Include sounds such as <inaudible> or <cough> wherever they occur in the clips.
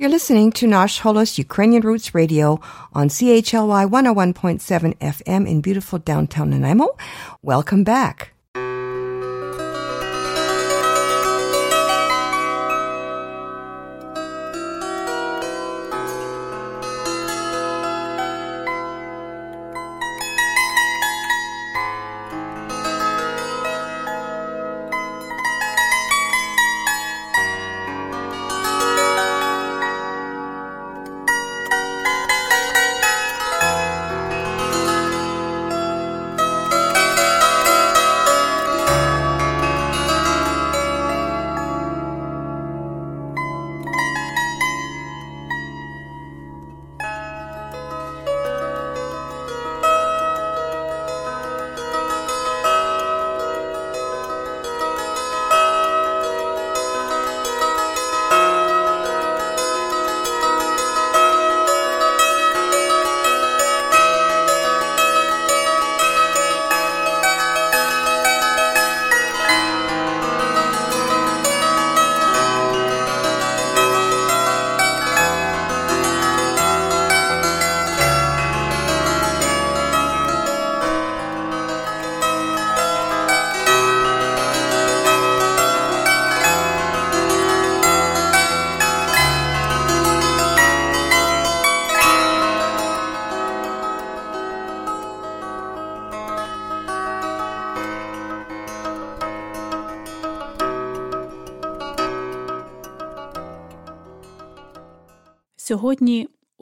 You're listening to Nash Holos Ukrainian Roots Radio on CHLY 101.7 FM in beautiful downtown Nanaimo. Welcome back.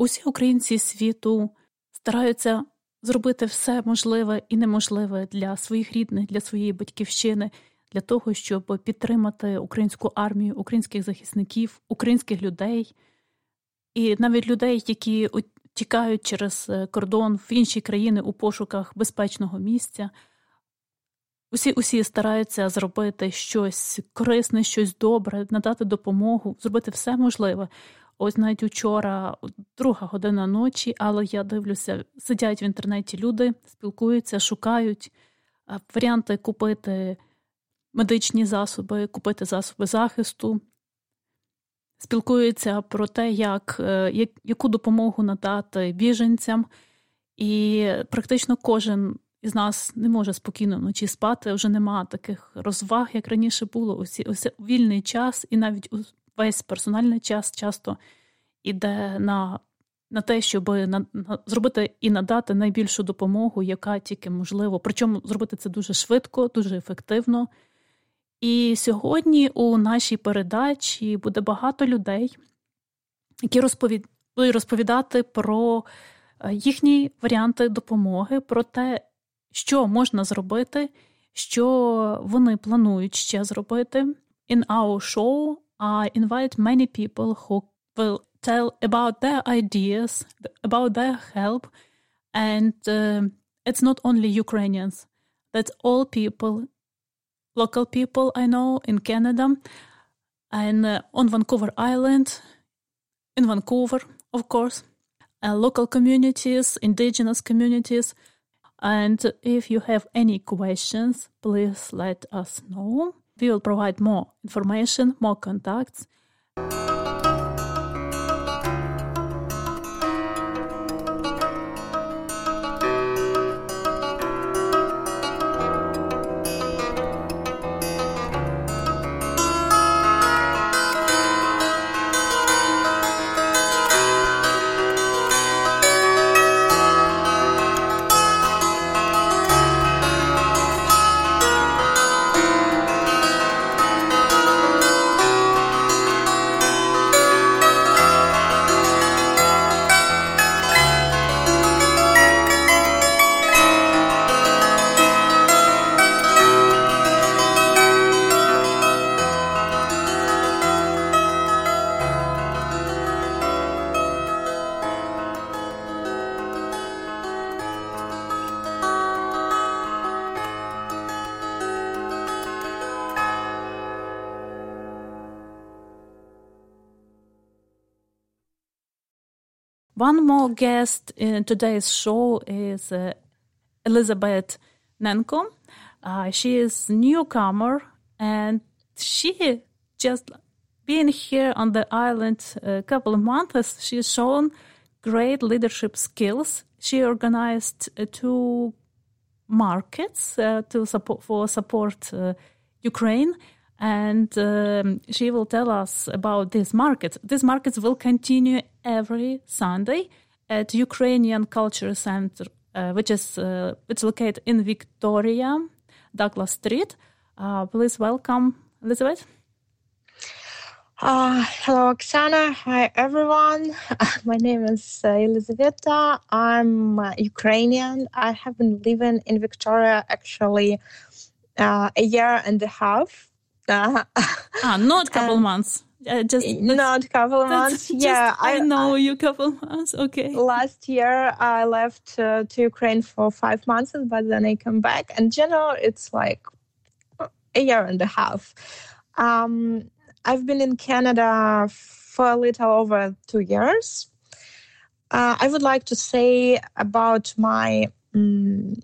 Усі українці світу стараються зробити все можливе і неможливе для своїх рідних, для своєї батьківщини, для того, щоб підтримати українську армію, українських захисників, українських людей і навіть людей, які тікають через е, кордон в інші країни у пошуках безпечного місця. Усі усі стараються зробити щось корисне, щось добре, надати допомогу, зробити все можливе. Ось навіть учора, друга година ночі, але я дивлюся, сидять в інтернеті люди, спілкуються, шукають варіанти купити медичні засоби, купити засоби захисту, спілкуються про те, як, е, як, яку допомогу надати біженцям, і практично кожен із нас не може спокійно вночі спати. Вже нема таких розваг, як раніше було. Усі вільний час, і навіть весь персональний час часто іде на на те, щоб на, на, зробити і надати найбільшу допомогу, яка тільки можливо. Причому зробити це дуже швидко, дуже ефективно. І сьогодні у нашій передачі буде багато людей, які розповід... будуть розповідати про е, їхні варіанти допомоги, про те, що можна зробити, що вони планують ще зробити. In our show I invite many people who will tell about their ideas, about their help. And uh, it's not only Ukrainians, that's all people, local people I know in Canada and uh, on Vancouver Island, in Vancouver, of course, uh, local communities, indigenous communities. And if you have any questions, please let us know. We will provide more information, more contacts. Guest in today's show is uh, Elizabeth Nenko. Uh, she is newcomer and she just being here on the island a couple of months, she's shown great leadership skills. She organized uh, two markets uh, to support for support uh, Ukraine, and um, she will tell us about these markets. These markets will continue every Sunday at Ukrainian Culture Center, uh, which is uh, it's located in Victoria, Douglas Street. Uh, please welcome Elizabeth. Uh, hello, Oksana. Hi, everyone. <laughs> my name is uh, Elizaveta. I'm uh, Ukrainian. I have been living in Victoria actually uh, a year and a half. <laughs> ah, not a couple months. Uh, just not a couple of months. yeah, I, I, know you couple months. Okay. Last year I left uh, to Ukraine for five months, but then I come back. In general, it's like a year and a half. Um, I've been in Canada for a little over two years. Uh, I would like to say about my um,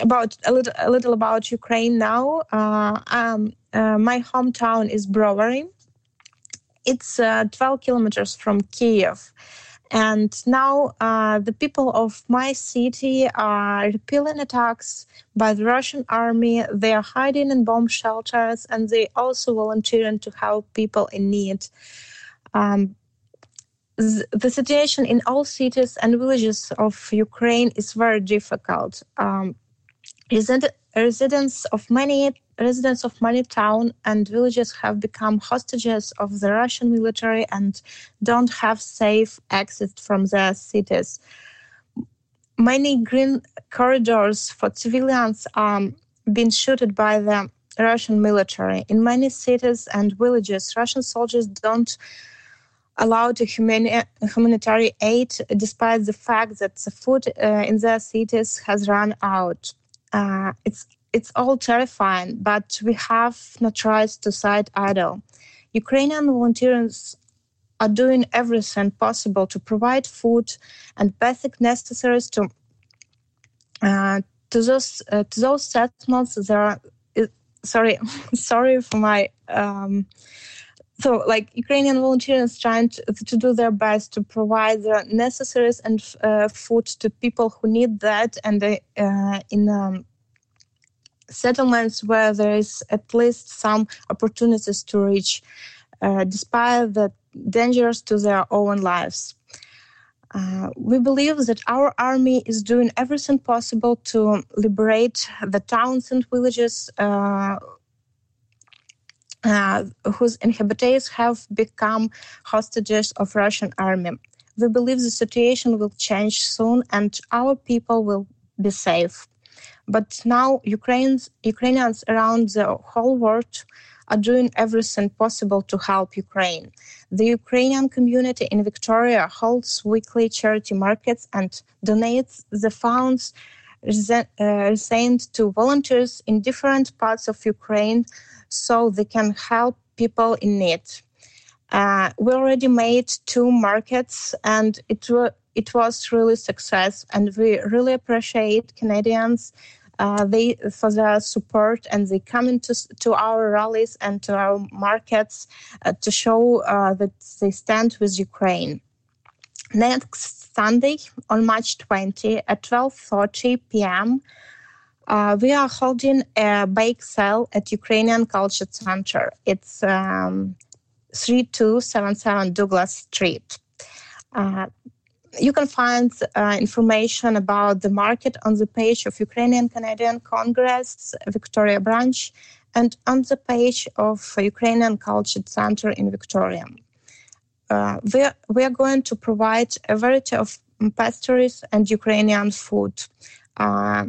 about a little a little about Ukraine now. Uh, um, uh, my hometown is Brovary. It's uh, 12 kilometers from Kiev. And now uh, the people of my city are repelling attacks by the Russian army. They are hiding in bomb shelters and they also volunteering to help people in need. Um, the situation in all cities and villages of Ukraine is very difficult. Um, residents of many residents of many towns and villages have become hostages of the Russian military and don't have safe exit from their cities. Many green corridors for civilians are being shooted by the Russian military. In many cities and villages, Russian soldiers don't allow the humani- humanitarian aid despite the fact that the food uh, in their cities has run out. Uh, it's it's all terrifying, but we have no choice to sit idle. Ukrainian volunteers are doing everything possible to provide food and basic necessaries to uh, to those uh, to those settlements. There are uh, sorry <laughs> sorry for my um, so like Ukrainian volunteers trying to, to, do their best to provide the necessaries and uh, food to people who need that and uh, in um, settlements where there is at least some opportunities to reach, uh, despite the dangers to their own lives. Uh, we believe that our army is doing everything possible to liberate the towns and villages uh, uh, whose inhabitants have become hostages of Russian army. We believe the situation will change soon and our people will be safe. But now Ukrainians, Ukrainians around the whole world are doing everything possible to help Ukraine. The Ukrainian community in Victoria holds weekly charity markets and donates the funds sent uh, to volunteers in different parts of Ukraine so they can help people in need. Uh, we already made two markets and it, it was really success and we really appreciate Canadians uh, they for their support and they come into to our rallies and to our markets uh, to show uh, that they stand with Ukraine. Next Sunday on March 20 at 12:30 p.m. Uh, we are holding a bake sale at Ukrainian Culture Center. It's um, 3277 Douglas Street. Uh, you can find uh, information about the market on the page of Ukrainian Canadian Congress Victoria branch and on the page of Ukrainian Culture Center in Victoria. Uh, we, are, we are going to provide a variety of pastries and Ukrainian food. Uh,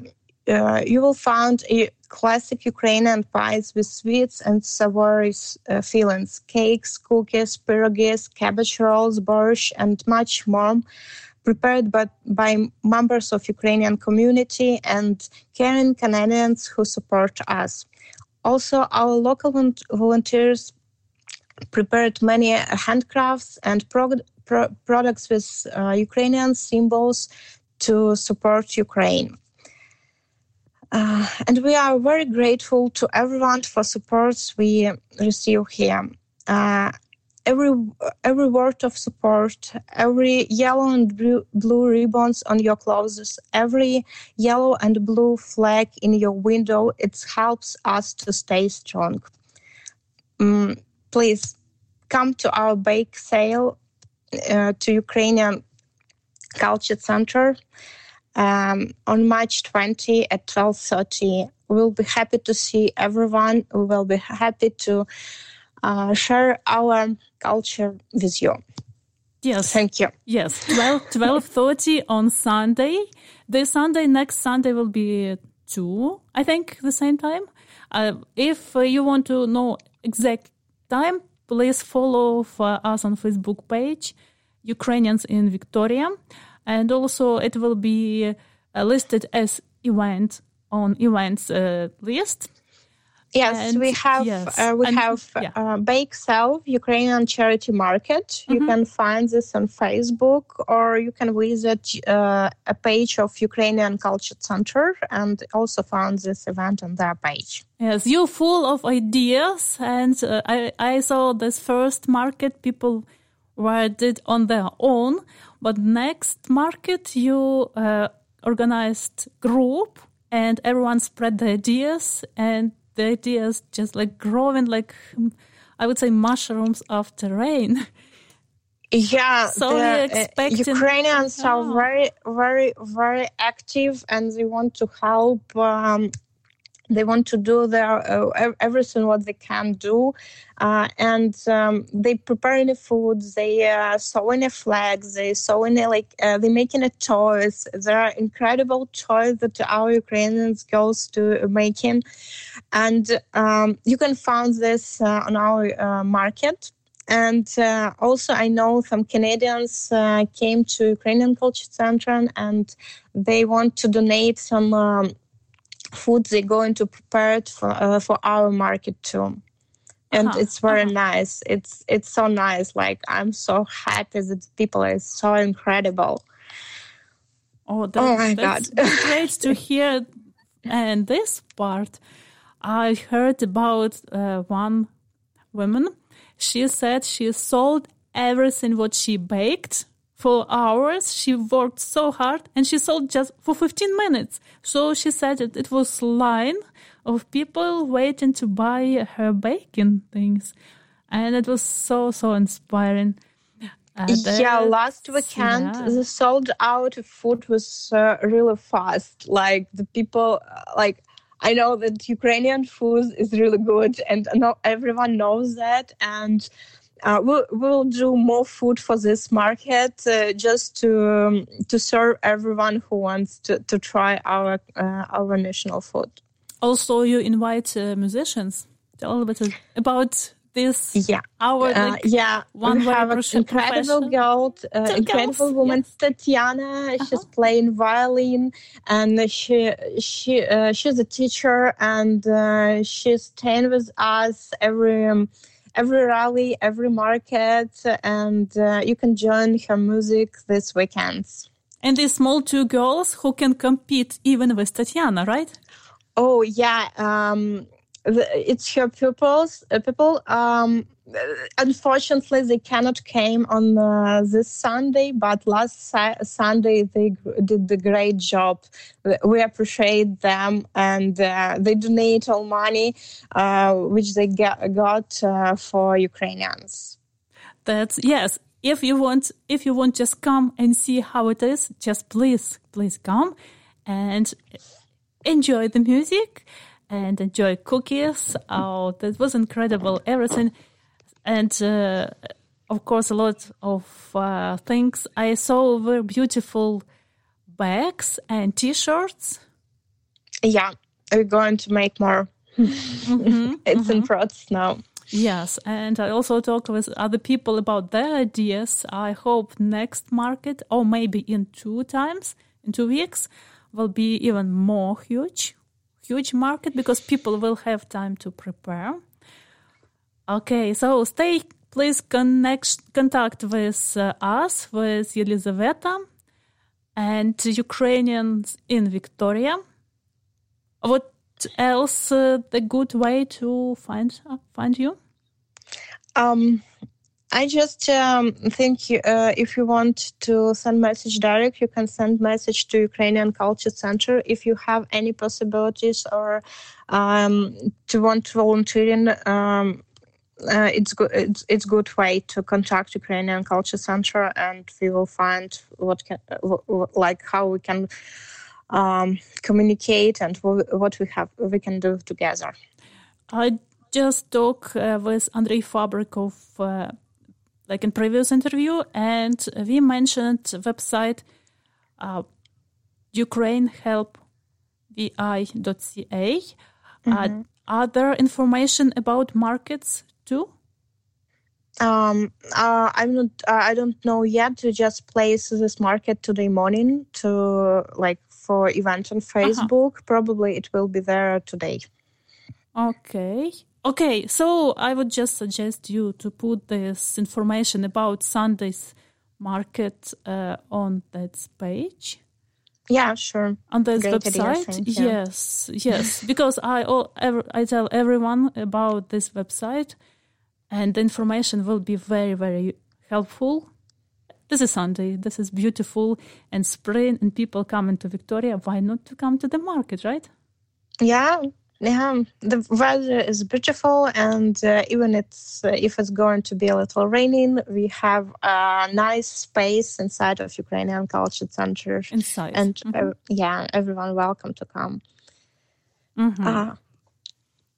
uh, you will find a classic Ukrainian pies with sweets and savory uh, fillings, cakes, cookies, pierogies, cabbage rolls, borscht, and much more, prepared by, by members of Ukrainian community and caring Canadians who support us. Also, our local volunteers prepared many handcrafts and pro- pro- products with uh, Ukrainian symbols to support Ukraine. Uh, and we are very grateful to everyone for supports we receive here. Uh, every every word of support, every yellow and blue, ribbons on your clothes, every yellow and blue flag in your window, it helps us to stay strong. Um, please come to our bake sale uh, to Ukrainian Culture Center um, on March 20 at 12:30. We'll be happy to see everyone. We will be happy to uh, share our culture with you. Yes. Thank you. Yes. 12, 12.30 on Sunday. The Sunday, next Sunday will be 2, I think, the same time. Uh, if uh, you want to know exact time, please follow us on Facebook page, Ukrainians in Victoria. And also it will be uh, listed as event on events uh, list. Yes, And- we have yes. uh, we And- have yeah. uh, Bake Self Ukrainian Charity Market. You Mhm. can find this on Facebook, or you can visit uh, a page of Ukrainian Culture Center and also find this event on their page. Yes, you're full of ideas, and uh, I I saw this first market people were did on their own, but next market you uh, organized group and everyone spread the ideas, and the ideas just like growing like I would say mushrooms after rain. Yeah, So the, uh, expecting- Ukrainians are very, very, very active, and they want to help. Um, they want to do their uh, everything what they can do, uh, and um, they preparing the food. They uh, sewing a flags. They sewing a, like uh, they making a toys. There are incredible toys that our Ukrainians girls to making, and um, you can find this uh, on our uh, market. And uh, also, I know some Canadians uh, came to Ukrainian Culture Center and they want to donate some um, food they're going to prepare it for uh, for our market too. And Uh-huh, it's very uh-huh. nice. It's it's so nice. Like I'm so happy that people are so incredible. Oh, that, Oh my that's God. <laughs> great to hear. And this part, I heard about uh, one woman. She said she sold everything what she baked for hours. She worked so hard and she sold just for 15 minutes. So she said that it was line of people waiting to buy her baking things. And it was so, so inspiring. Uh, yeah, last weekend yeah. the sold out food was uh, really fast. Like the people, uh, like I know that Ukrainian food is really good, and not everyone knows that. And uh, we'll we'll do more food for this market uh, just to um, to serve everyone who wants to, to try our uh, our national food. Also, you invite uh, musicians. Tell a little bit about this. Yeah. Our Uh, like, yeah, one we have an incredible girl, uh, incredible woman, yes. Tatiana. She's playing violin, and she she uh, she's a teacher, and uh, she's staying with us every um, every rally, every market, and uh, you can join her music this weekend. and these small two girls who can compete even with Tatiana, right? Oh yeah, um, the, it's her pupils. Uh, people, um, unfortunately, they cannot came on uh, this Sunday, but last Sunday they did the great job. We appreciate them, and uh, they donate all money uh, which they get, got uh, for Ukrainians. That's yes. If you want, if you want, just come and see how it is. Just please, please come and enjoy the music and enjoy cookies. Oh, that was incredible! Everything, and uh, of course, a lot of uh, things. I saw very beautiful bags and T-shirts. Yeah, we're going to make more. <laughs> it's in process now. Yes, and I also talked with other people about their ideas. I hope next market, or maybe in two times, in two weeks, will be even more huge, huge market because people will have time to prepare. Okay, so stay, please connect, contact with uh, us, with Elizaveta and Ukrainians in Victoria. What else uh, the good way to find uh, find you? Um, I just um, think you, uh, if you want to send message direct, you can send message to Ukrainian Culture Center. If you have any possibilities or um, to want to volunteer um, uh, it's good. It's, it's good way to contact Ukrainian Culture Center, and we will find what can like how we can um, communicate and what we have we can do together. I just talked uh, with Andrei Fabrikov uh, like in previous interview, and we mentioned website uh, Ukraine Help vi.ca. Uh, mm-hmm. are there information about markets too? Um, uh, I'm not. Uh, I don't know yet. We just place this market today morning to like for event on uh-huh. Facebook. Uh-huh. Probably it will be there today. Okay. Okay, so I would just suggest you to put this information about Sunday's market uh, on that page. Yeah, sure. On this Great website, idea, yes, yes, because I all, ever, I tell everyone about this website, and the information will be very, very helpful. This is Sunday. This is beautiful and spring, and people come into Victoria. Why not to come to the market, right? Yeah, yeah, the weather is beautiful, and uh, even it's uh, if it's going to be a little raining, we have a nice space inside of Ukrainian Culture Center. Inside, and mm-hmm. uh, yeah, everyone welcome to come. Mm-hmm.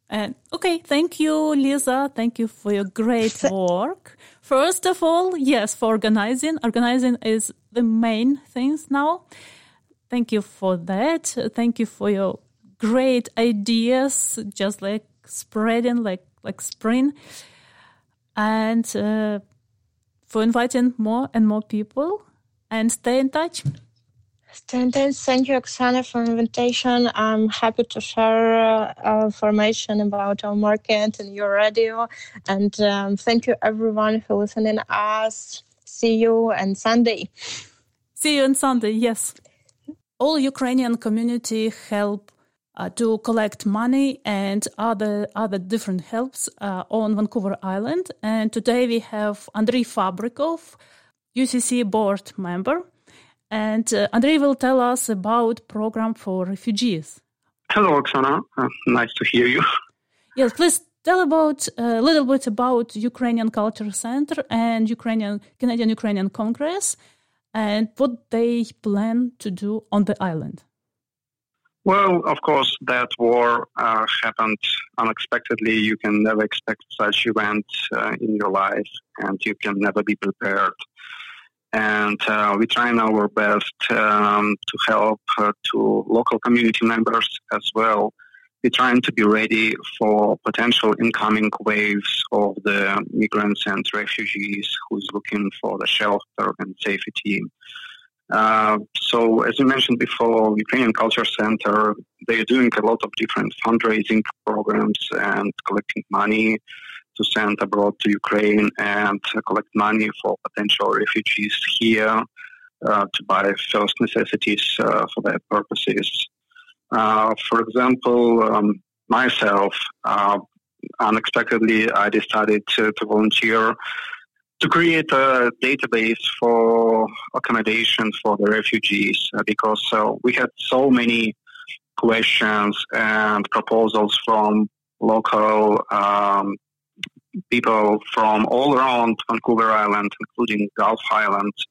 And okay, thank you, Lisa. Thank you for your great <laughs> work. First of all, yes, for organizing. Organizing is the main things now. Thank you for that. Thank you for your great ideas, just like spreading like like spring, and uh, for inviting more and more people. And stay in touch. Thank you, Oksana, for invitation. I'm happy to share uh, information about our market and your radio. And um, thank you, everyone, for listening us. See you on Sunday. See you on Sunday. Yes. All Ukrainian community help uh, to collect money and other other different helps uh, on Vancouver Island. And today we have Andrei Fabrikov, UCC board member, and uh, Andrei will tell us about program for refugees. Hello, Oksana. Uh, nice to hear you. <laughs> Yes, please tell about a little bit about Ukrainian Culture Center and Ukrainian Canadian Ukrainian Congress and what they plan to do on the island. Well, of course, that war uh, happened unexpectedly. You can never expect such event uh, in your life, and you can never be prepared. And uh, we're trying our best um, to help uh, to local community members as well. We're trying to be ready for potential incoming waves of the migrants and refugees who's looking for the shelter and safety. Uh, so, as you mentioned before, Ukrainian Culture Center, they're doing a lot of different fundraising programs and collecting money to send abroad to Ukraine and collect money for potential refugees here uh, to buy first necessities uh, for their purposes. Uh, for example, um, myself, uh, unexpectedly, I decided to, to volunteer to create a database for accommodation for the refugees uh, because uh, we had so many questions and proposals from local um, people from all around Vancouver Island, including Gulf Islands,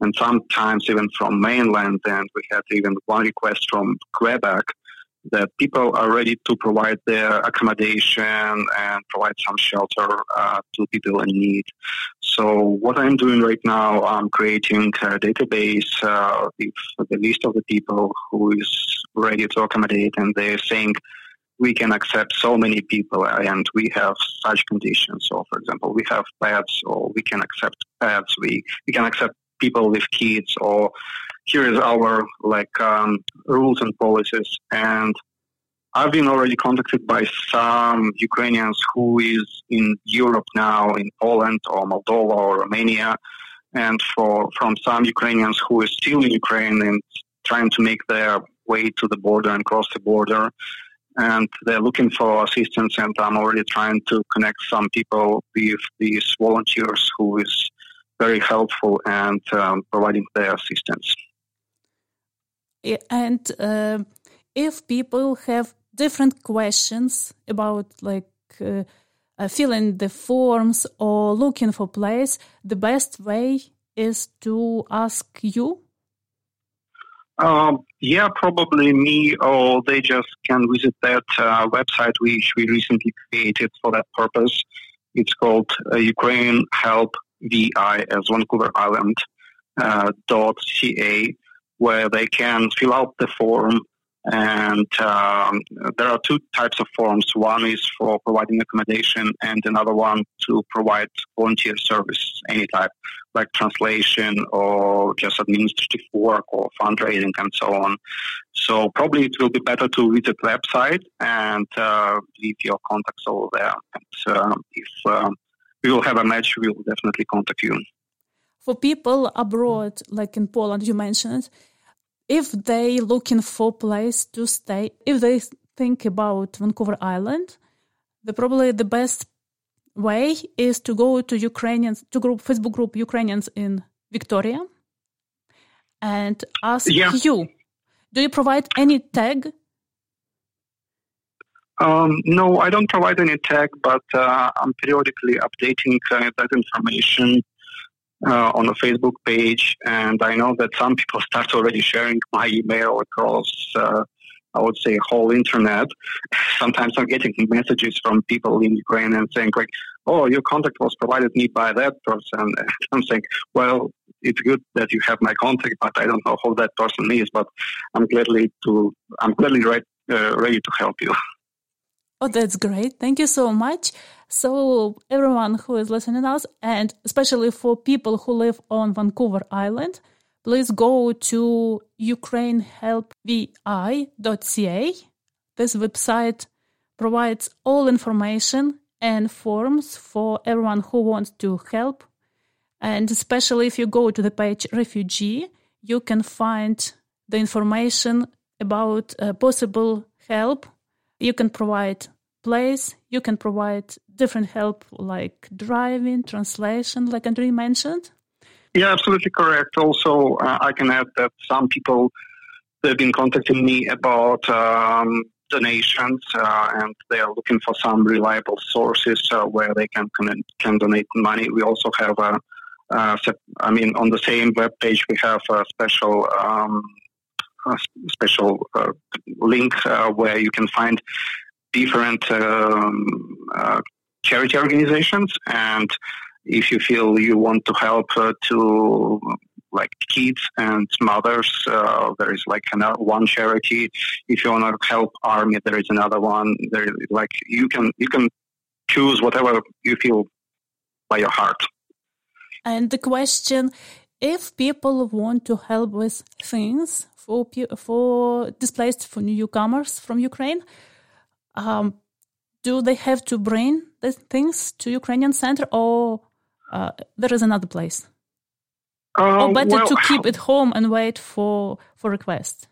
and sometimes even from mainland. And we had even one request from Quebec that people are ready to provide their accommodation and provide some shelter uh, to people in need. So what I'm doing right now, I'm creating a database uh, with the list of the people who is ready to accommodate, and they're saying we can accept so many people and we have such conditions. So, for example, we have pets or we can accept pets. We, we can accept people with kids or here is our like um, rules and policies. And I've been already contacted by some Ukrainians who is in Europe now, in Poland or Moldova or Romania, and for from some Ukrainians who is still in Ukraine and trying to make their way to the border and cross the border. And they're looking for assistance. And I'm already trying to connect some people with these volunteers who is very helpful and um, providing their assistance. And uh, if people have different questions about like uh, filling the forms or looking for place, the best way is to ask you? Um, yeah, probably me, or they just can visit that uh, website which we recently created for that purpose. It's called uh, Ukraine Help VI as Vancouver Island uh, dot ca, where they can fill out the form and um, there are two types of forms. One is for providing accommodation, and another one to provide volunteer service, any type, like translation or just administrative work or fundraising and so on. So probably it will be better to visit the website and uh, leave your contacts over there. And uh, if uh, we will have a match, we will definitely contact you. For people abroad, like in Poland, you mentioned if they looking for place to stay, if they think about Vancouver Island, the probably the best way is to go to Ukrainians to group Facebook group Ukrainians in Victoria and ask yeah. you. Do you provide any tag? Um, no, I don't provide any tag, but uh, I'm periodically updating uh, that information uh, on the Facebook page, and I know that some people start already sharing my email across, uh, I would say, whole internet. <laughs> Sometimes I'm getting messages from people in Ukraine and saying like, "Oh, your contact was provided me by that person." <laughs> And I'm saying, "Well, it's good that you have my contact, but I don't know who that person is. But I'm gladly to, I'm gladly right, uh, ready to help you." <laughs> Oh, that's great. Thank you so much. So, everyone who is listening us, and especially for people who live on Vancouver Island, please go to ukrainehelpvi.ca. This website provides all information and forms for everyone who wants to help. And especially if you go to the page refugee, you can find the information about uh, possible help you can provide place, you can provide different help like driving, translation, like Andrei mentioned. Yeah, absolutely correct. Also, uh, I can add that some people they've been contacting me about um, donations, uh, and they are looking for some reliable sources uh, where they can, can, donate money. We also have a, I mean, on the same web page we have a special um, a special uh, link uh, where you can find different um, uh, charity organizations and if you feel you want to help uh, to like kids and mothers uh, there is like another one charity if you want to help army there is another one there like you can you can choose whatever you feel by your heart and the question if people want to help with things for for displaced for newcomers from Ukraine. Um, do they have to bring the things to Ukrainian center, or uh, there is another place? Uh, or better well, to keep it home and wait for for request?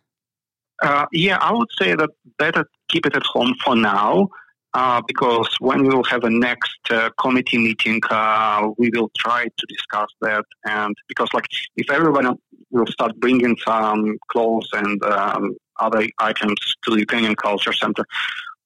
Uh, yeah, I would say that better keep it at home for now. Uh, because when we will have a next uh, committee meeting, uh, we will try to discuss that. And because, like, if everyone will start bringing some clothes and um, other items to the Ukrainian culture center,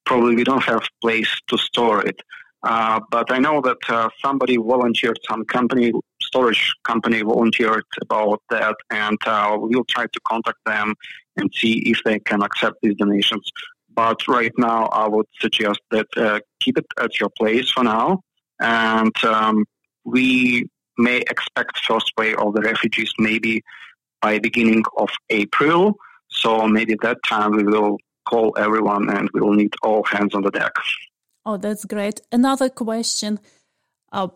probably we don't have place to store it. Uh, but I know that uh, somebody volunteered, some company, storage company volunteered about that, and uh, we'll try to contact them and see if they can accept these donations. But right now, I would suggest that uh, keep it at your place for now, and um, we may expect first wave of the refugees maybe by beginning of April. So maybe that time we will call everyone and we will need all hands on the deck. Oh, that's great. Another question. Uh,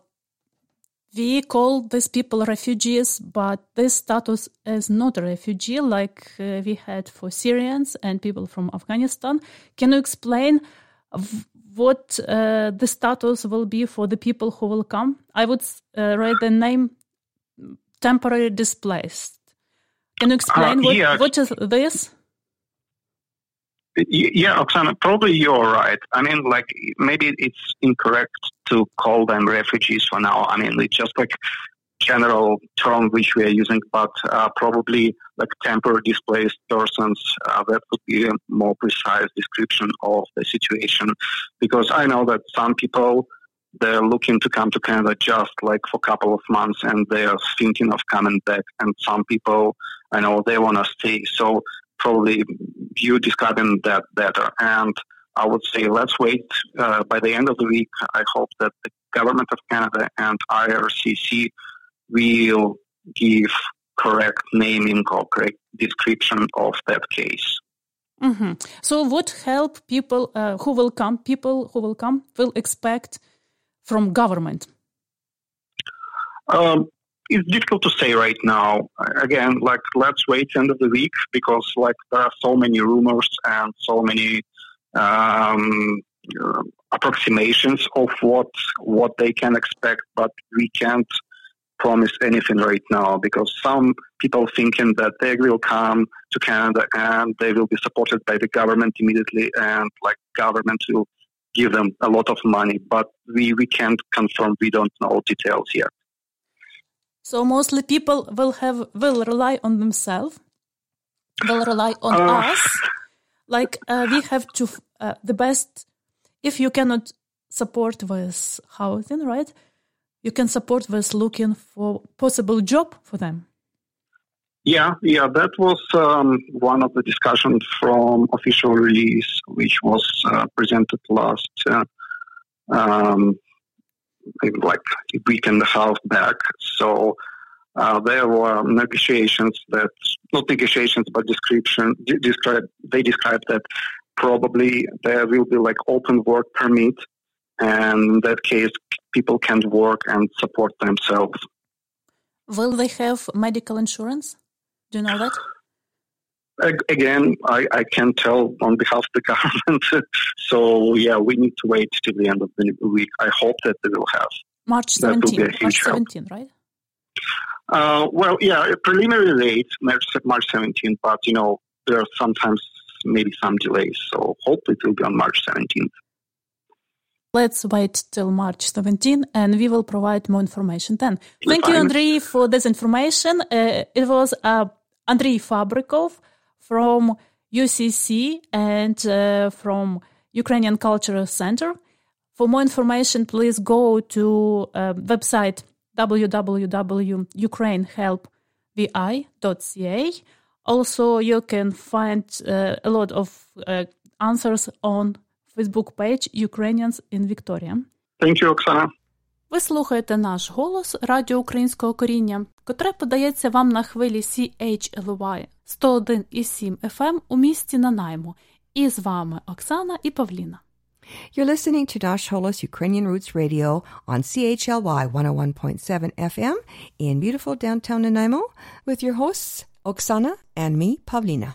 we call these people refugees, but this status is not a refugee like uh, we had for Syrians and people from Afghanistan. Can you explain what uh, the status will be for the people who will come? I would uh, write the name temporary displaced. Can you explain uh, what, yeah. what is this? Yeah, Oksana, probably you're right. I mean, like maybe it's incorrect to call them refugees for now. I mean, it's just like general term which we are using, but uh, probably like temporary displaced persons. Uh, that would be a more precise description of the situation, because I know that some people they're looking to come to Canada just like for a couple of months, and they are thinking of coming back. And some people, I know, they want to stay. So probably you describing that better. And I would say let's wait. Uh, by the end of the week, I hope that the government of Canada and IRCC will give correct naming or correct description of that case. Mm-hmm. So, what help people uh, who will come? People who will come will expect from government. Um, it's difficult to say right now. Again, like let's wait end of the week because like there are so many rumors and so many um, uh, approximations of what what they can expect, but we can't promise anything right now because some people thinking that they will come to Canada and they will be supported by the government immediately and like government will give them a lot of money, but we, we can't confirm, we don't know details yet. So mostly people will have will rely on themselves, will rely on uh, us. Like uh, we have to uh, the best. If you cannot support with housing, right? You can support with looking for possible job for them. Yeah, yeah, that was um, one of the discussions from official release, which was uh, presented last uh, like a week and a half back. So uh, there were negotiations that, not negotiations, but description, describe, they described that probably there will be like open work permit. And in that case, people can work and support themselves. Will they have medical insurance? Do you know that? Again, I, I can't tell on behalf of the <laughs> government. so, yeah, we need to wait till the end of the week. I hope that they will have. March 17, March 17, right? Uh, well, yeah, preliminary date, March, March 17, but, you know, there are sometimes maybe some delays. So, hopefully it will be on March 17th. Let's wait till March 17 and we will provide more information then. Thank you, Andrei, for this information. Uh, it was uh, Andrei Fabrikov from UCC and uh, from Ukrainian Cultural Center. For more information, please go to uh, website www.ukrainehelpvi.ca. Also, you can find uh, a lot of uh, answers on Facebook page Ukrainians in Victoria. Thank you, Oksana. Ви слухаєте наш голос Радіо Українського коріння, котре подається вам на хвилі CHLY 101,7 FM у місті Нанаймо. І з вами Оксана і Павліна. You're listening to Dash Holos Ukrainian Roots Radio on CHLY 101.7 FM in beautiful downtown Nanaimo with your hosts Oksana and me, Pavlina.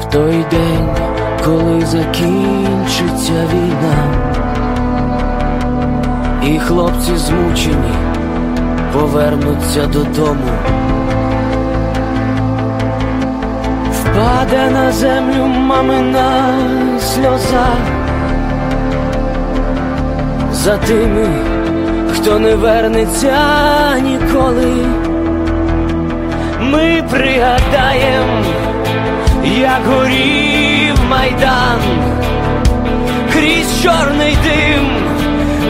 В той день, коли закінчиться війна, і хлопці змучені повернуться додому. Впаде на землю мамина сльоза за тими, хто не вернеться ніколи. Ми пригадаємо, як горів майдан. Крізь чорний дим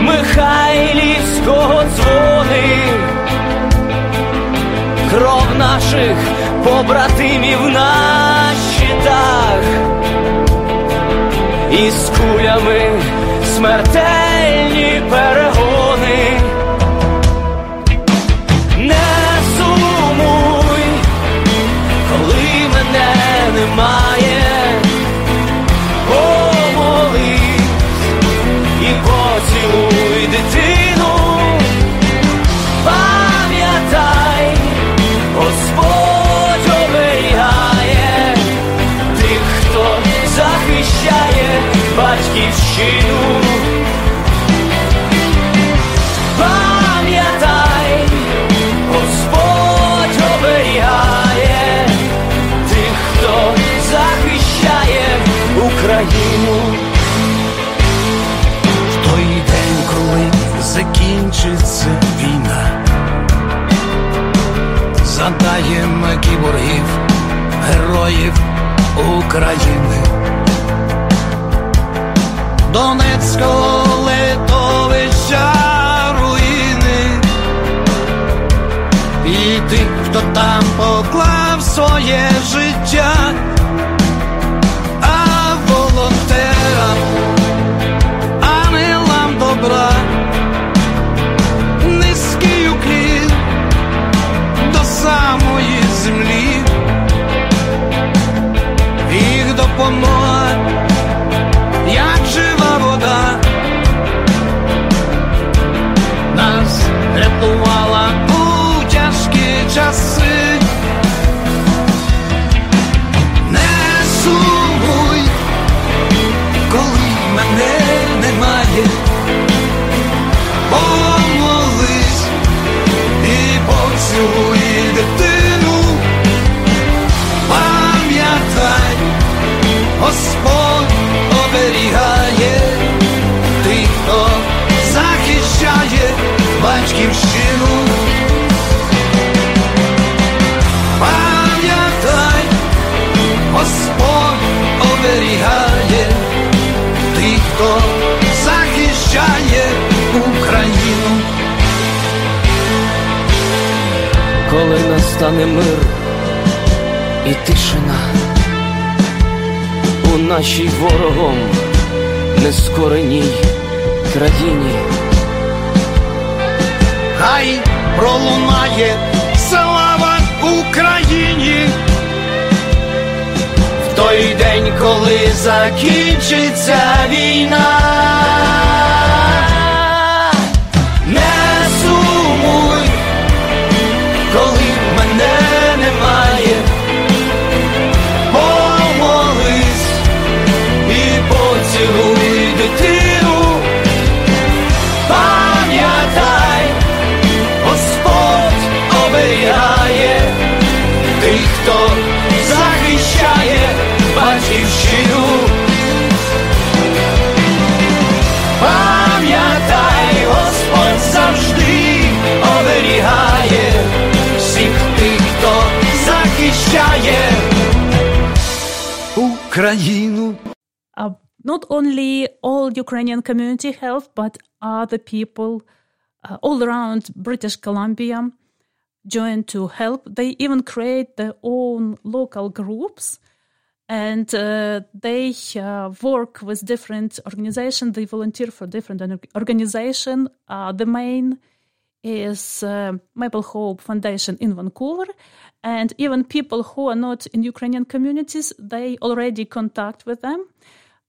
Михайлівського дзвони, кров наших побратимів на щитах, із кулями смертельні перегони. Не сумуй, коли мене немає, пам'ятаємо кіборгів, героїв України. Донецького литовища руїни і тих, хто там поклав своє настане мир і тишина у нашій ворогом нескореній країні. Хай пролунає слава Україні. В той день, коли закінчиться війна. Uh, not only all Ukrainian community help, but other people uh, all around British Columbia joined to help. They even create their own local groups and uh, they uh, work with different organizations. They volunteer for different organizations. Uh, the main is uh, Maple Hope Foundation in Vancouver. And even people who are not in Ukrainian communities, they already contact with them.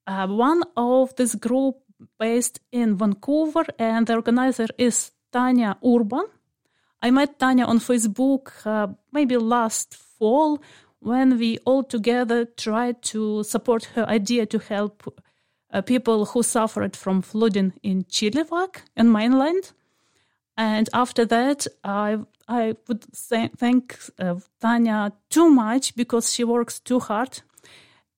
Uh, one of this group based in Vancouver, and the organizer is Tanya Urban. I met Tanya on Facebook uh, maybe last fall when we all together tried to support her idea to help uh, people who suffered from flooding in Chilliwack and mainland. And after that, I I would say, thank uh, Tanya too much because she works too hard.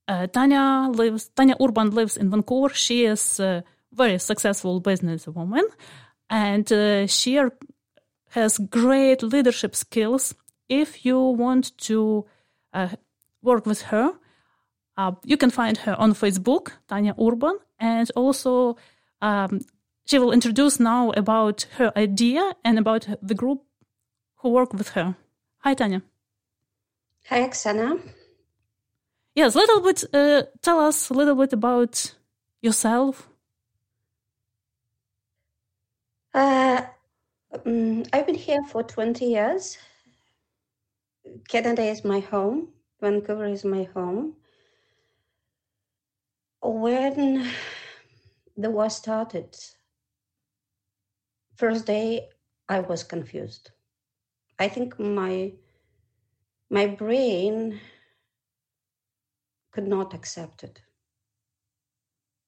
Uh, Tanya lives. Tanya Urban lives in Vancouver. She is a very successful businesswoman, and uh, she are- has great leadership skills. If you want to uh, work with her, uh, you can find her on Facebook, Tanya Urban, and also um, she will introduce now about her idea and about the group who work with her. Hi, Tanya. Hi, Oksana. Yes, a little bit. Uh, tell us a little bit about yourself. Uh, mm, I've been here for 20 years. Canada is my home. Vancouver is my home. When the war started, first day I was confused. I think my my brain could not accept it.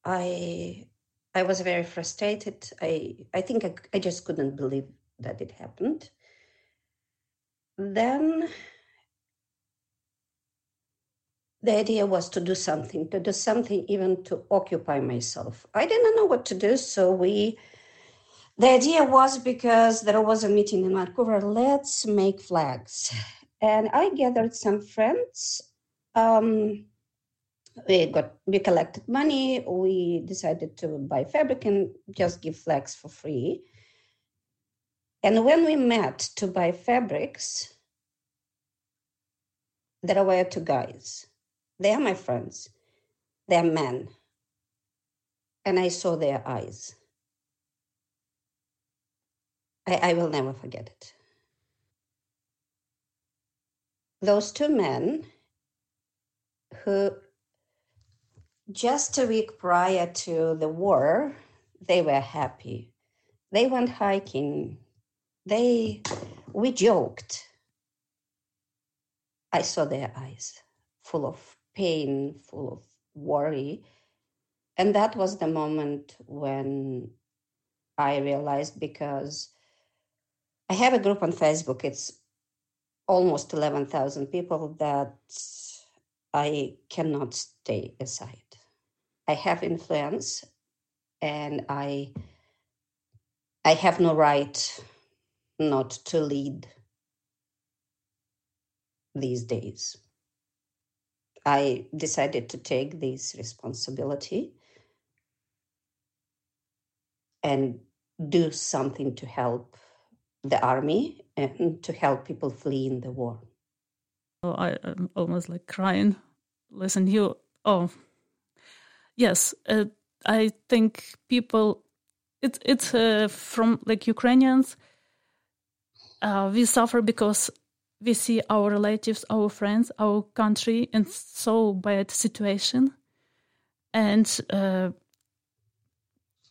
I I was very frustrated. I I think I, I just couldn't believe that it happened. Then the idea was to do something, to do something even to occupy myself. I didn't know what to do, so we the idea was because there was a meeting in Vancouver, let's make flags. and I gathered some friends. Um, we got we collected money. We decided to buy fabric and just give flags for free. And when we met to buy fabrics, there were two guys. They are my friends. They are men. And I saw their eyes. I, I will never forget it. Those two men who just a week prior to the war, they were happy. They went hiking. They we joked. I saw their eyes full of pain, full of worry. And that was the moment when I realized because I have a group on Facebook, it's almost 11,000 people that I cannot stay aside. I have influence and I I have no right not to lead these days. I decided to take this responsibility and do something to help the army and to help people flee in the war. Oh, I, am almost like crying. Listen, you. Oh, yes. Uh, I think people. It's it's uh, from like Ukrainians. Uh, we suffer because we see our relatives, our friends, our country in so bad situation, and uh,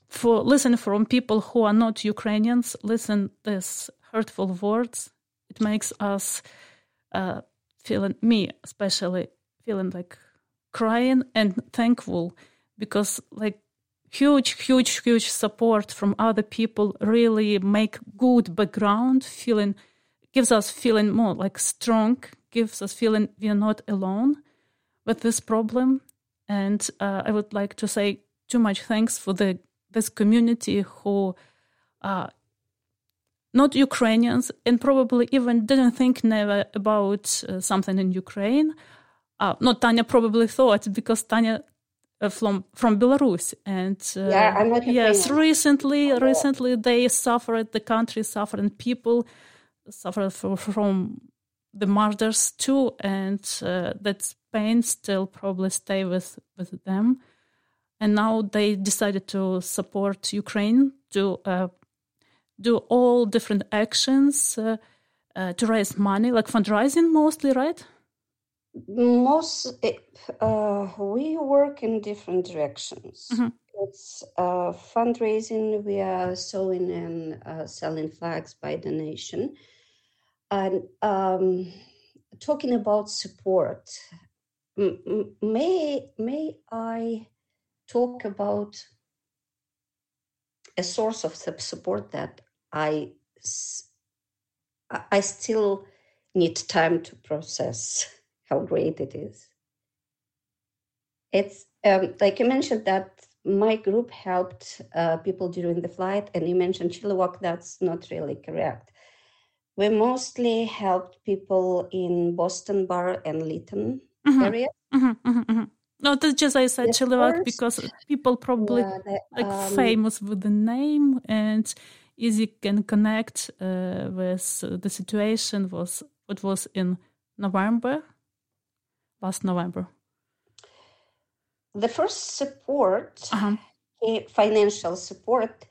for listen from people who are not Ukrainians, listen these hurtful words. It makes us uh, feeling me especially feeling like crying and thankful because like huge huge huge support from other people really make good background feeling gives us feeling more like strong, gives us feeling we are not alone with this problem. And uh, I would like to say too much thanks for the this community who are not Ukrainians and probably even didn't think never about uh, something in Ukraine. Uh, not Tanya probably thought because Tanya uh, from from Belarus and uh, yeah, I'm not yes, recently recently they suffered the country suffered and people suffered from the murders too, and uh, that pain still probably stay with with them. And now they decided to support Ukraine to uh, do all different actions uh, uh to raise money, like fundraising mostly, right? Most uh, we work in different directions. Mm-hmm. It's uh, fundraising. We are sewing and selling flags by donation and um, talking about support, may may I talk about a source of support that I I still need time to process <laughs> how great it is. It's um, like you mentioned that my group helped uh, people during the flight, and you mentioned Chilliwack. That's not really correct we mostly helped people in Boston Bar and Lytton mm-hmm. area. Mm-hmm, mm-hmm, mm-hmm. No, that's just I said Chilliwack because people probably yeah, the, like um, famous with the name and easy can connect uh, with the situation was it was in November, last November. The first support, uh-huh. financial support,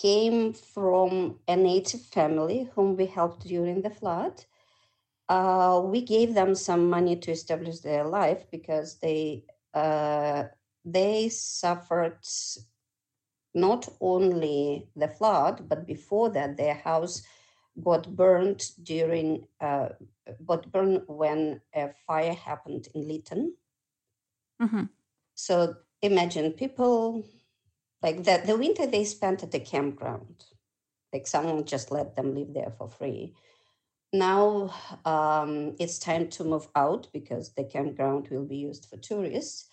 came from a native family whom we helped during the flood. Uh, we gave them some money to establish their life because they uh, they suffered not only the flood, but before that, their house got burned during uh, got burned when a fire happened in Lytton. Mm-hmm. So imagine people like that. the winter they spent at the campground like someone just let them live there for free now um, it's time to move out because the campground will be used for tourists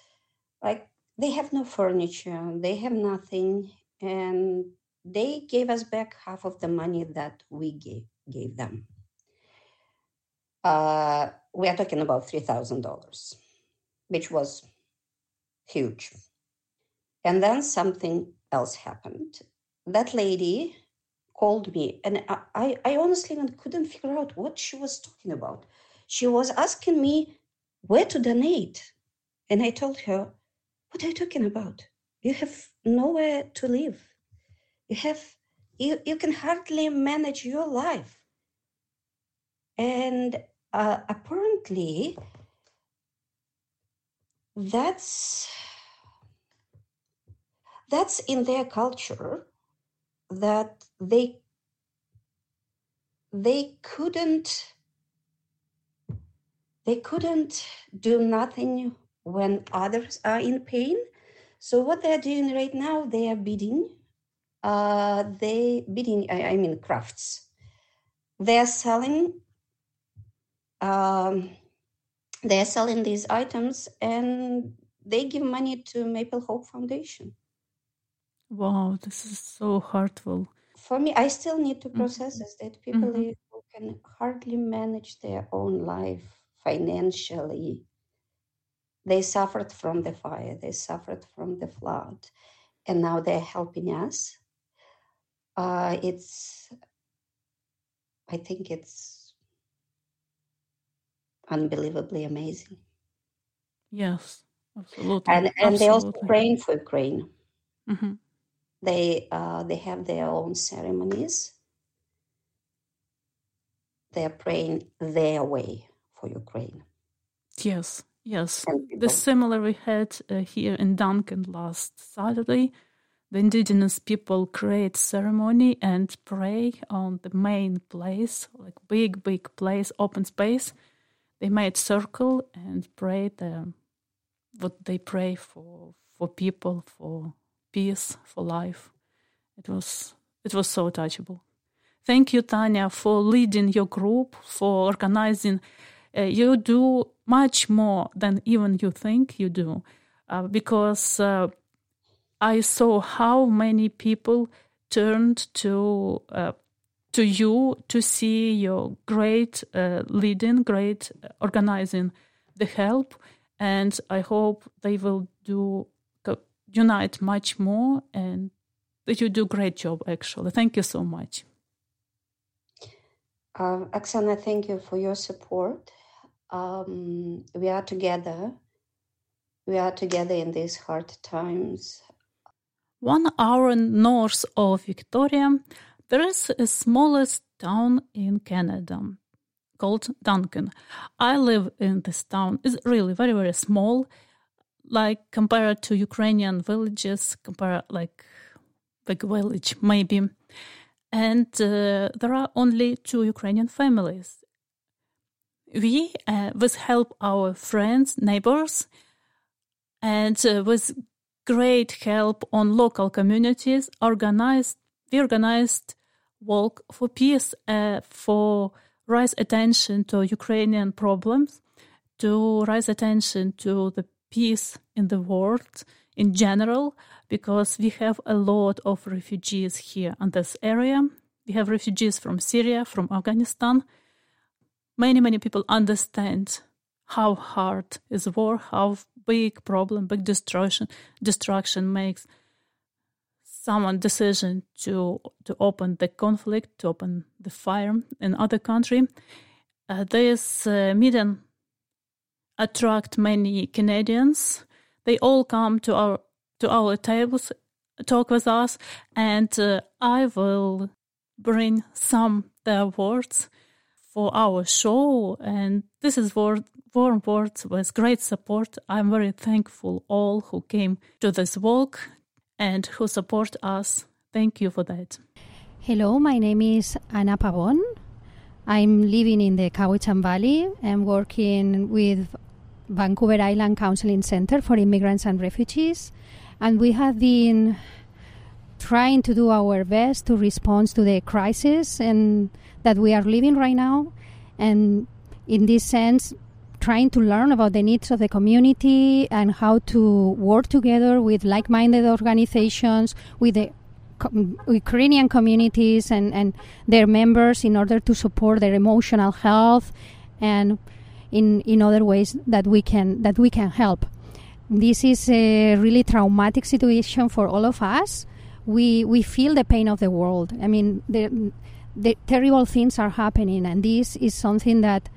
like they have no furniture they have nothing and they gave us back half of the money that we gave, gave them uh, we are talking about $3,000, which was huge. And then something else happened. That lady called me, and I, I honestly couldn't figure out what she was talking about. She was asking me where to donate. And I told her, What are you talking about? You have nowhere to live. You have you, you can hardly manage your life. And uh, apparently that's that's in their culture that they they couldn't they couldn't do nothing when others are in pain. So what they're doing right now they are bidding uh, they bidding I, I mean crafts. They're selling um, they're selling these items and they give money to maple hope foundation. Wow, this is so heartful. For me, I still need to mm-hmm. process this that people mm-hmm. who can hardly manage their own life financially. They suffered from the fire, they suffered from the flood, and now they're helping us. Uh, it's, I think it's unbelievably amazing. Yes, absolutely. And, and absolutely. they also praying for Ukraine. Mm-hmm. They uh, they have their own ceremonies. They are praying their way for Ukraine. Yes, yes. The similar we had uh, here in Duncan last Saturday. The indigenous people create ceremony and pray on the main place, like big, big place, open space. They made circle and pray the what they pray for for people for peace, for life. It was it was so touchable. Thank you, Tanya, for leading your group, for organizing. Uh, you do much more than even you think you do, uh, because uh, I saw how many people turned to uh, to you to see your great uh, leading, great organizing the help, and I hope they will do unite much more and that you do a great job actually thank you so much uh, Oksana, thank you for your support. Um, we are together. We are together in these hard times. One hour north of Victoria, there is a smallest town in Canada called Duncan. I live in this town. It's really very, very small like compared to Ukrainian villages, compare like big village maybe, and uh, there are only two Ukrainian families. We, uh, with help our friends, neighbors, and uh, with great help on local communities, organized we organized walk for peace, uh, for raise attention to Ukrainian problems, to raise attention to the peace in the world in general because we have a lot of refugees here in this area. We have refugees from Syria, from Afghanistan. Many, many people understand how hard is war, how big problem, big destruction, destruction makes someone decision to to open the conflict, to open the fire in other country. Uh, this uh, meeting attract many Canadians. They all come to our to our tables, talk with us, and uh, I will bring some their words for our show. And this is word, warm words with great support. I'm very thankful all who came to this walk and who support us. Thank you for that. Hello, my name is Anna Pavon. I'm living in the Cowichan Valley and working with Vancouver Island Counseling Center for Immigrants and Refugees, and we have been trying to do our best to respond to the crisis and that we are living right now, and in this sense, trying to learn about the needs of the community and how to work together with like-minded organizations, with the Ukrainian communities and, and their members in order to support their emotional health and in in other ways that we can that we can help. This is a really traumatic situation for all of us. We we feel the pain of the world. I mean, the the terrible things are happening, and this is something that.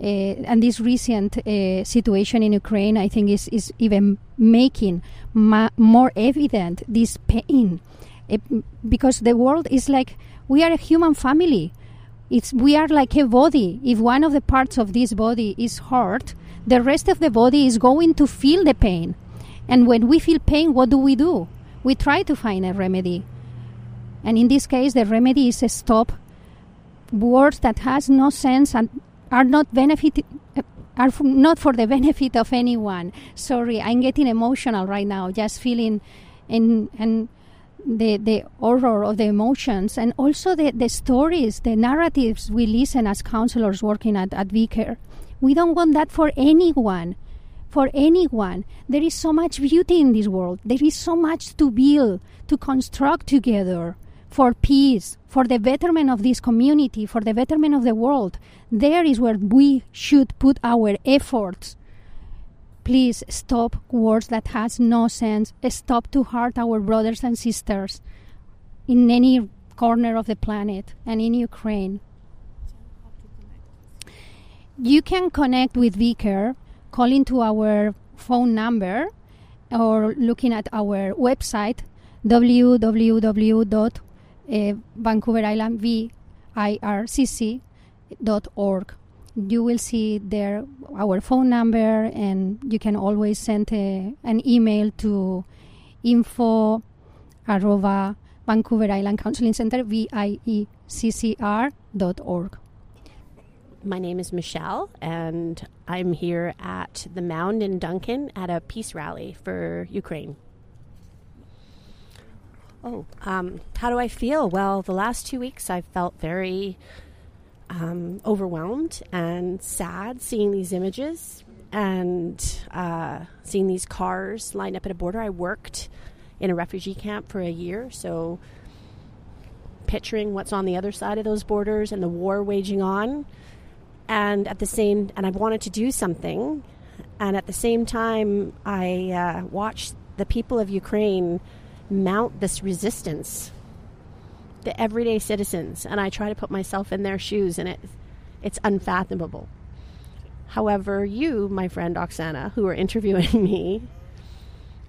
Uh, and this recent uh, situation in Ukraine, I think, is, is even making ma- more evident this pain. It, because the world is like we are a human family it's we are like a body. If one of the parts of this body is hurt, the rest of the body is going to feel the pain. And when we feel pain, what do we do? We try to find a remedy. And in this case, the remedy is a stop words that has no sense and are not benefit uh, are not for the <laughs> benefit of anyone. Sorry, I'm getting emotional right now, just feeling and and the, the horror of the emotions and also the, the stories, the narratives we listen as counselors working at, at VCare. We don't want that for anyone. For anyone. There is so much beauty in this world. There is so much to build, to construct together for peace, for the betterment of this community, for the betterment of the world. There is where we should put our efforts please stop words that has no sense. Stop to hurt our brothers and sisters in any corner of the planet and in Ukraine. You can connect with VCare calling to our phone number or looking at our website www.vancouverislandvircc.org you will see there our phone number and you can always send a, an email to info arroba Vancouver Island Counseling Center, V-I-E-C-C-R dot org. My name is Michelle, and I'm here at the Mound in Duncan at a peace rally for Ukraine. Oh, um, how do I feel? Well, the last two weeks I've felt very um, overwhelmed and sad seeing these images and uh, seeing these cars lined up at a border. I worked in a refugee camp for a year, so picturing what's on the other side of those borders and the war waging on. And at the same, and I wanted to do something. And at the same time, I uh, watched the people of Ukraine mount this resistance the everyday citizens, and I try to put myself in their shoes, and it, it's unfathomable. However, you, my friend Oksana, who are interviewing <laughs> me,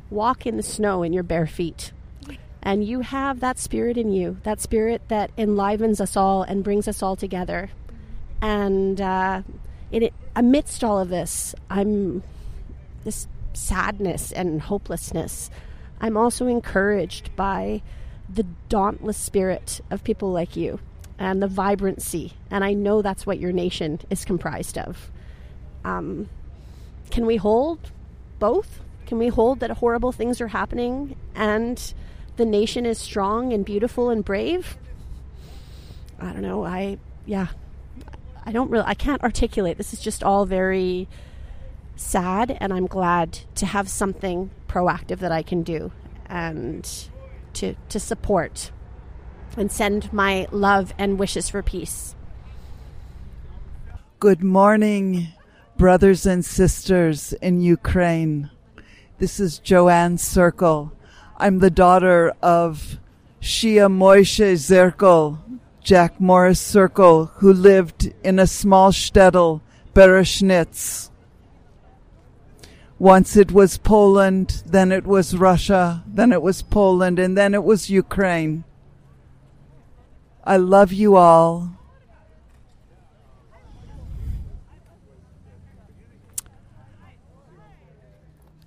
walk in the snow in your bare feet. And you have that spirit in you, that spirit that enlivens us all and brings us all together. And uh, it, amidst all of this, I'm this sadness and hopelessness. I'm also encouraged by the dauntless spirit of people like you and the vibrancy. And I know that's what your nation is comprised of. Um, can we hold both? Can we hold that horrible things are happening and the nation is strong and beautiful and brave? I don't know. I, yeah, I don't really, I can't articulate. This is just all very sad, and I'm glad to have something proactive that I can do. And to, to support and send my love and wishes for peace. Good morning, brothers and sisters in Ukraine. This is Joanne Circle. I'm the daughter of Shia Moishe Zirkel, Jack Morris Circle, who lived in a small shtetl, Bereshnitz. Once it was Poland, then it was Russia, then it was Poland, and then it was Ukraine. I love you all.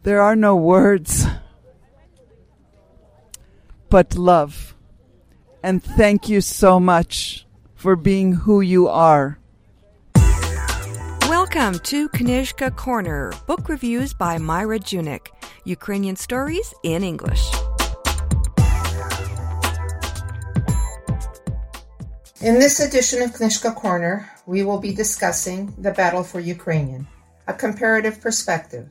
There are no words but love. And thank you so much for being who you are. Welcome to Knizhka Corner, book reviews by Myra Junyk, Ukrainian stories in English. In this edition of Knizhka Corner, we will be discussing The Battle for Ukrainian, a comparative perspective,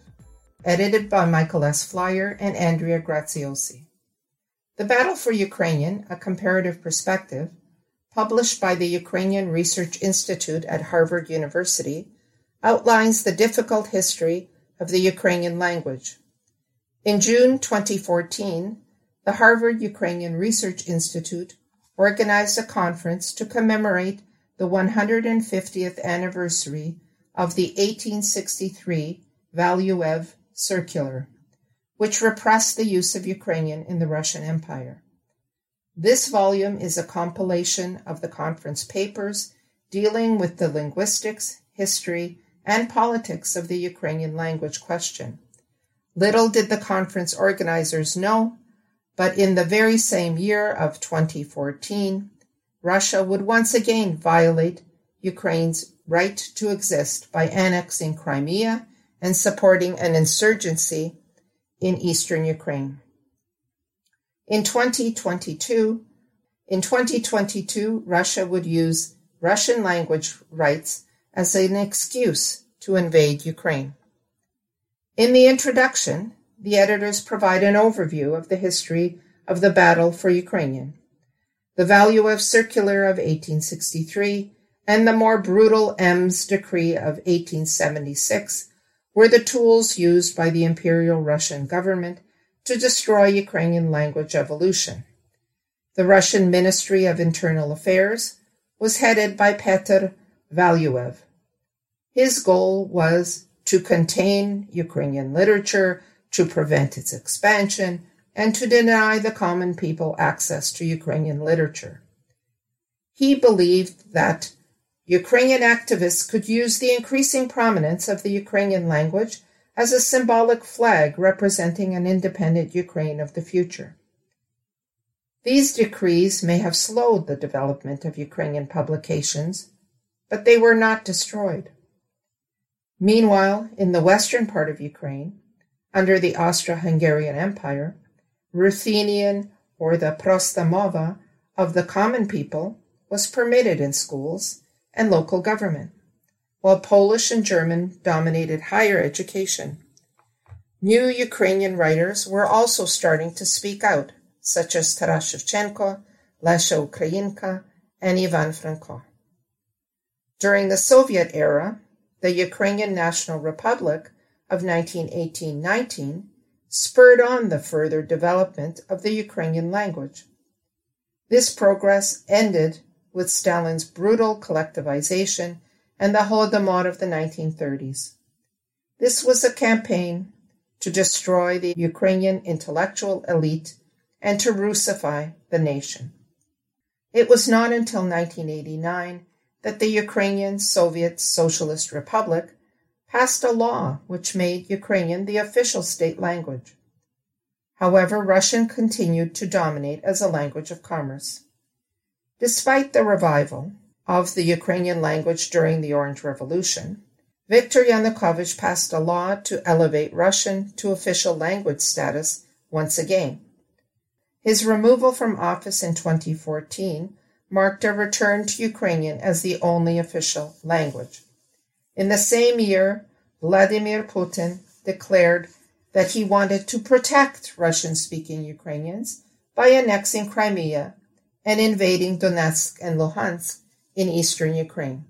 edited by Michael S. Flier and Andrea Graziosi. The Battle for Ukrainian, a comparative perspective, published by the Ukrainian Research Institute at Harvard University, outlines the difficult history of the Ukrainian language. In June 2014, the Harvard Ukrainian Research Institute organized a conference to commemorate the 150th anniversary of the 1863 Valuev Circular, which repressed the use of Ukrainian in the Russian Empire. This volume is a compilation of the conference papers dealing with the linguistics, history, and politics of the Ukrainian language question. Little did the conference organizers know, but in the very same year of 2014, Russia would once again violate Ukraine's right to exist by annexing Crimea and supporting an insurgency in eastern Ukraine. In 2022, in 2022, Russia would use Russian language rights as an excuse to invade Ukraine. In the introduction, the editors provide an overview of the history of the battle for Ukrainian, the Valuev Circular of 1863, and the more brutal Ems Decree of 1876 were the tools used by the Imperial Russian government to destroy Ukrainian language evolution. The Russian Ministry of Internal Affairs was headed by Petr Valuev. His goal was to contain Ukrainian literature, to prevent its expansion, and to deny the common people access to Ukrainian literature. He believed that Ukrainian activists could use the increasing prominence of the Ukrainian language as a symbolic flag representing an independent Ukraine of the future. These decrees may have slowed the development of Ukrainian publications, but they were not destroyed. Meanwhile, in the western part of Ukraine, under the Austro Hungarian Empire, Ruthenian or the Prosta Mova of the common people was permitted in schools and local government, while Polish and German dominated higher education. New Ukrainian writers were also starting to speak out, such as Taras Shevchenko, Lesya Ukrainka, and Ivan Franko. During the Soviet era, the Ukrainian National Republic of 1918-19 spurred on the further development of the Ukrainian language. This progress ended with Stalin's brutal collectivization and the Holodomor of the 1930s. This was a campaign to destroy the Ukrainian intellectual elite and to Russify the nation. It was not until 1989 that the Ukrainian Soviet Socialist Republic passed a law which made Ukrainian the official state language. However, Russian continued to dominate as a language of commerce. Despite the revival of the Ukrainian language during the Orange Revolution, Viktor Yanukovych passed a law to elevate Russian to official language status once again. His removal from office in 2014 marked a return to Ukrainian as the only official language. In the same year, Vladimir Putin declared that he wanted to protect Russian speaking Ukrainians by annexing Crimea and invading Donetsk and Luhansk in eastern Ukraine.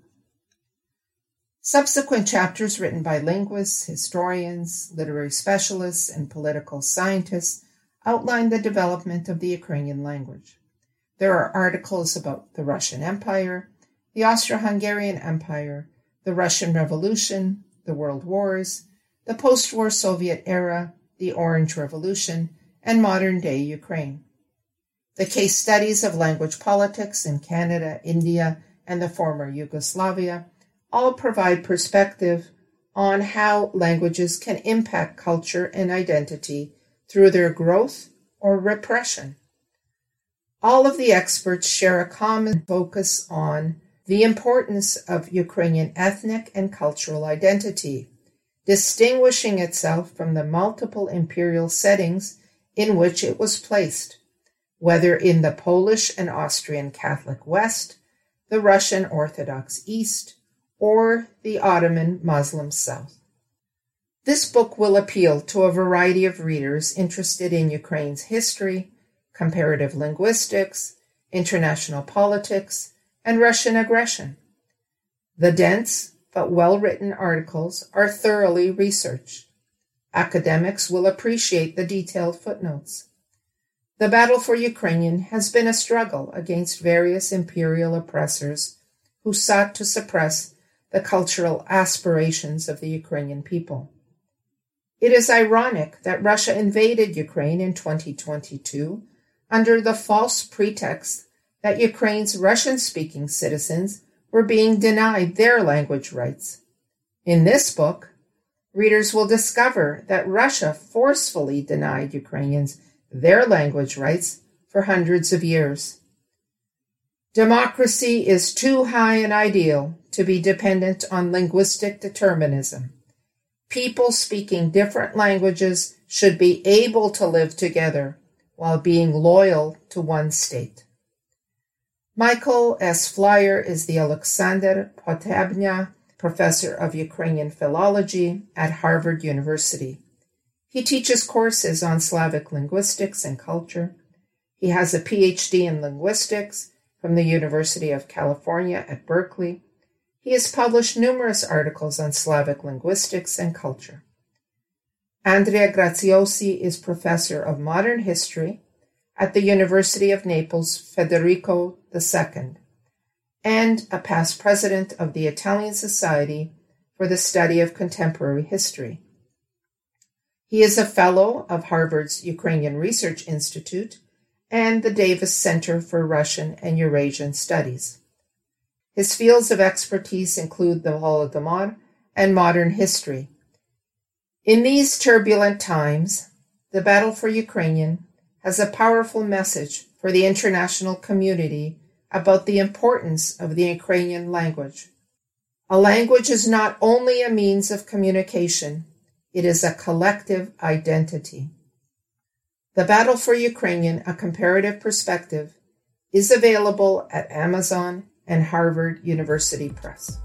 Subsequent chapters written by linguists, historians, literary specialists, and political scientists outline the development of the Ukrainian language. There are articles about the Russian Empire, the Austro Hungarian Empire, the Russian Revolution, the World Wars, the post war Soviet era, the Orange Revolution, and modern day Ukraine. The case studies of language politics in Canada, India, and the former Yugoslavia all provide perspective on how languages can impact culture and identity through their growth or repression. All of the experts share a common focus on the importance of Ukrainian ethnic and cultural identity, distinguishing itself from the multiple imperial settings in which it was placed whether in the Polish and Austrian Catholic West, the Russian Orthodox East, or the Ottoman Muslim South. This book will appeal to a variety of readers interested in Ukraine's history, comparative linguistics, international politics, and Russian aggression. The dense, but well written articles are thoroughly researched. Academics will appreciate the detailed footnotes. The battle for Ukrainian has been a struggle against various imperial oppressors who sought to suppress the cultural aspirations of the Ukrainian people. It is ironic that Russia invaded Ukraine in 2022 under the false pretext that Ukraine's Russian speaking citizens were being denied their language rights. In this book, readers will discover that Russia forcefully denied Ukrainians their language rights for hundreds of years. Democracy is too high an ideal to be dependent on linguistic determinism. People speaking different languages should be able to live together while being loyal to one state. Michael S. Flier is the Alexander Potebnja Professor of Ukrainian Philology at Harvard University. He teaches courses on Slavic linguistics and culture. He has a PhD in linguistics from the University of California at Berkeley. He has published numerous articles on Slavic linguistics and culture. Andrea Graziosi is professor of modern history at the University of Naples Federico II and a past president of the Italian Society for the Study of Contemporary History. He is a fellow of Harvard's Ukrainian Research Institute and the Davis Center for Russian and Eurasian Studies. His fields of expertise include the Holodomor and modern history. In these turbulent times, the battle for Ukrainian has a powerful message for the international community about the importance of the Ukrainian language. A language is not only a means of communication, it is a collective identity. The Battle for Ukrainian, a comparative perspective, is available at Amazon and Harvard University Press.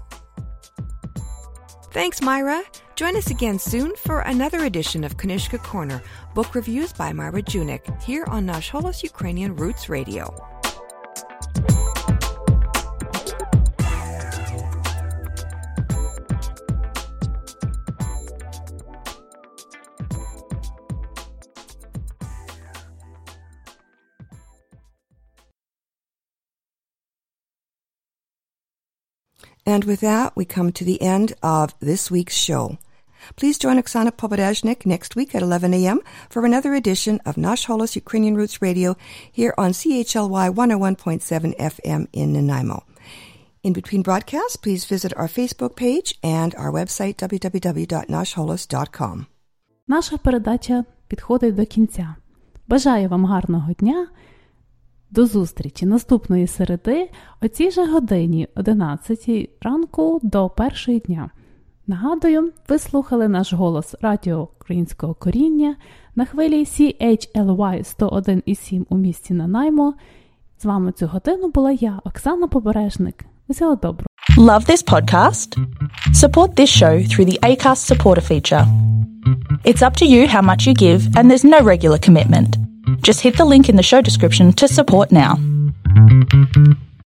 Thanks, Myra. Join us again soon for another edition of Knizhka Corner, book reviews by Myra Junyk, here on Nash Holos Ukrainian Roots Radio. And with that, we come to the end of this week's show. Please join Oksana Pobereznyk next week at 11 a.m. for another edition of Nash Holos Ukrainian Roots Radio here on CHLY 101.7 FM in Nanaimo. In between broadcasts, please visit our Facebook page and our website www.nashholos.com. Наша передача підходить до кінця. Бажаю вам гарного дня До зустрічі наступної середи о цій же годині 11 ранку до першої дня. Нагадую, ви слухали наш голос Радіо Українського коріння на хвилі CHLY 101,7 у місті Нанаймо. З вами цю годину була я, Оксана Побережник. Усього доброго. Love this podcast? Support this show through the ACAST supporter feature. It's up to you how much you give and there's no regular commitment. Just hit the link in the show description to support now.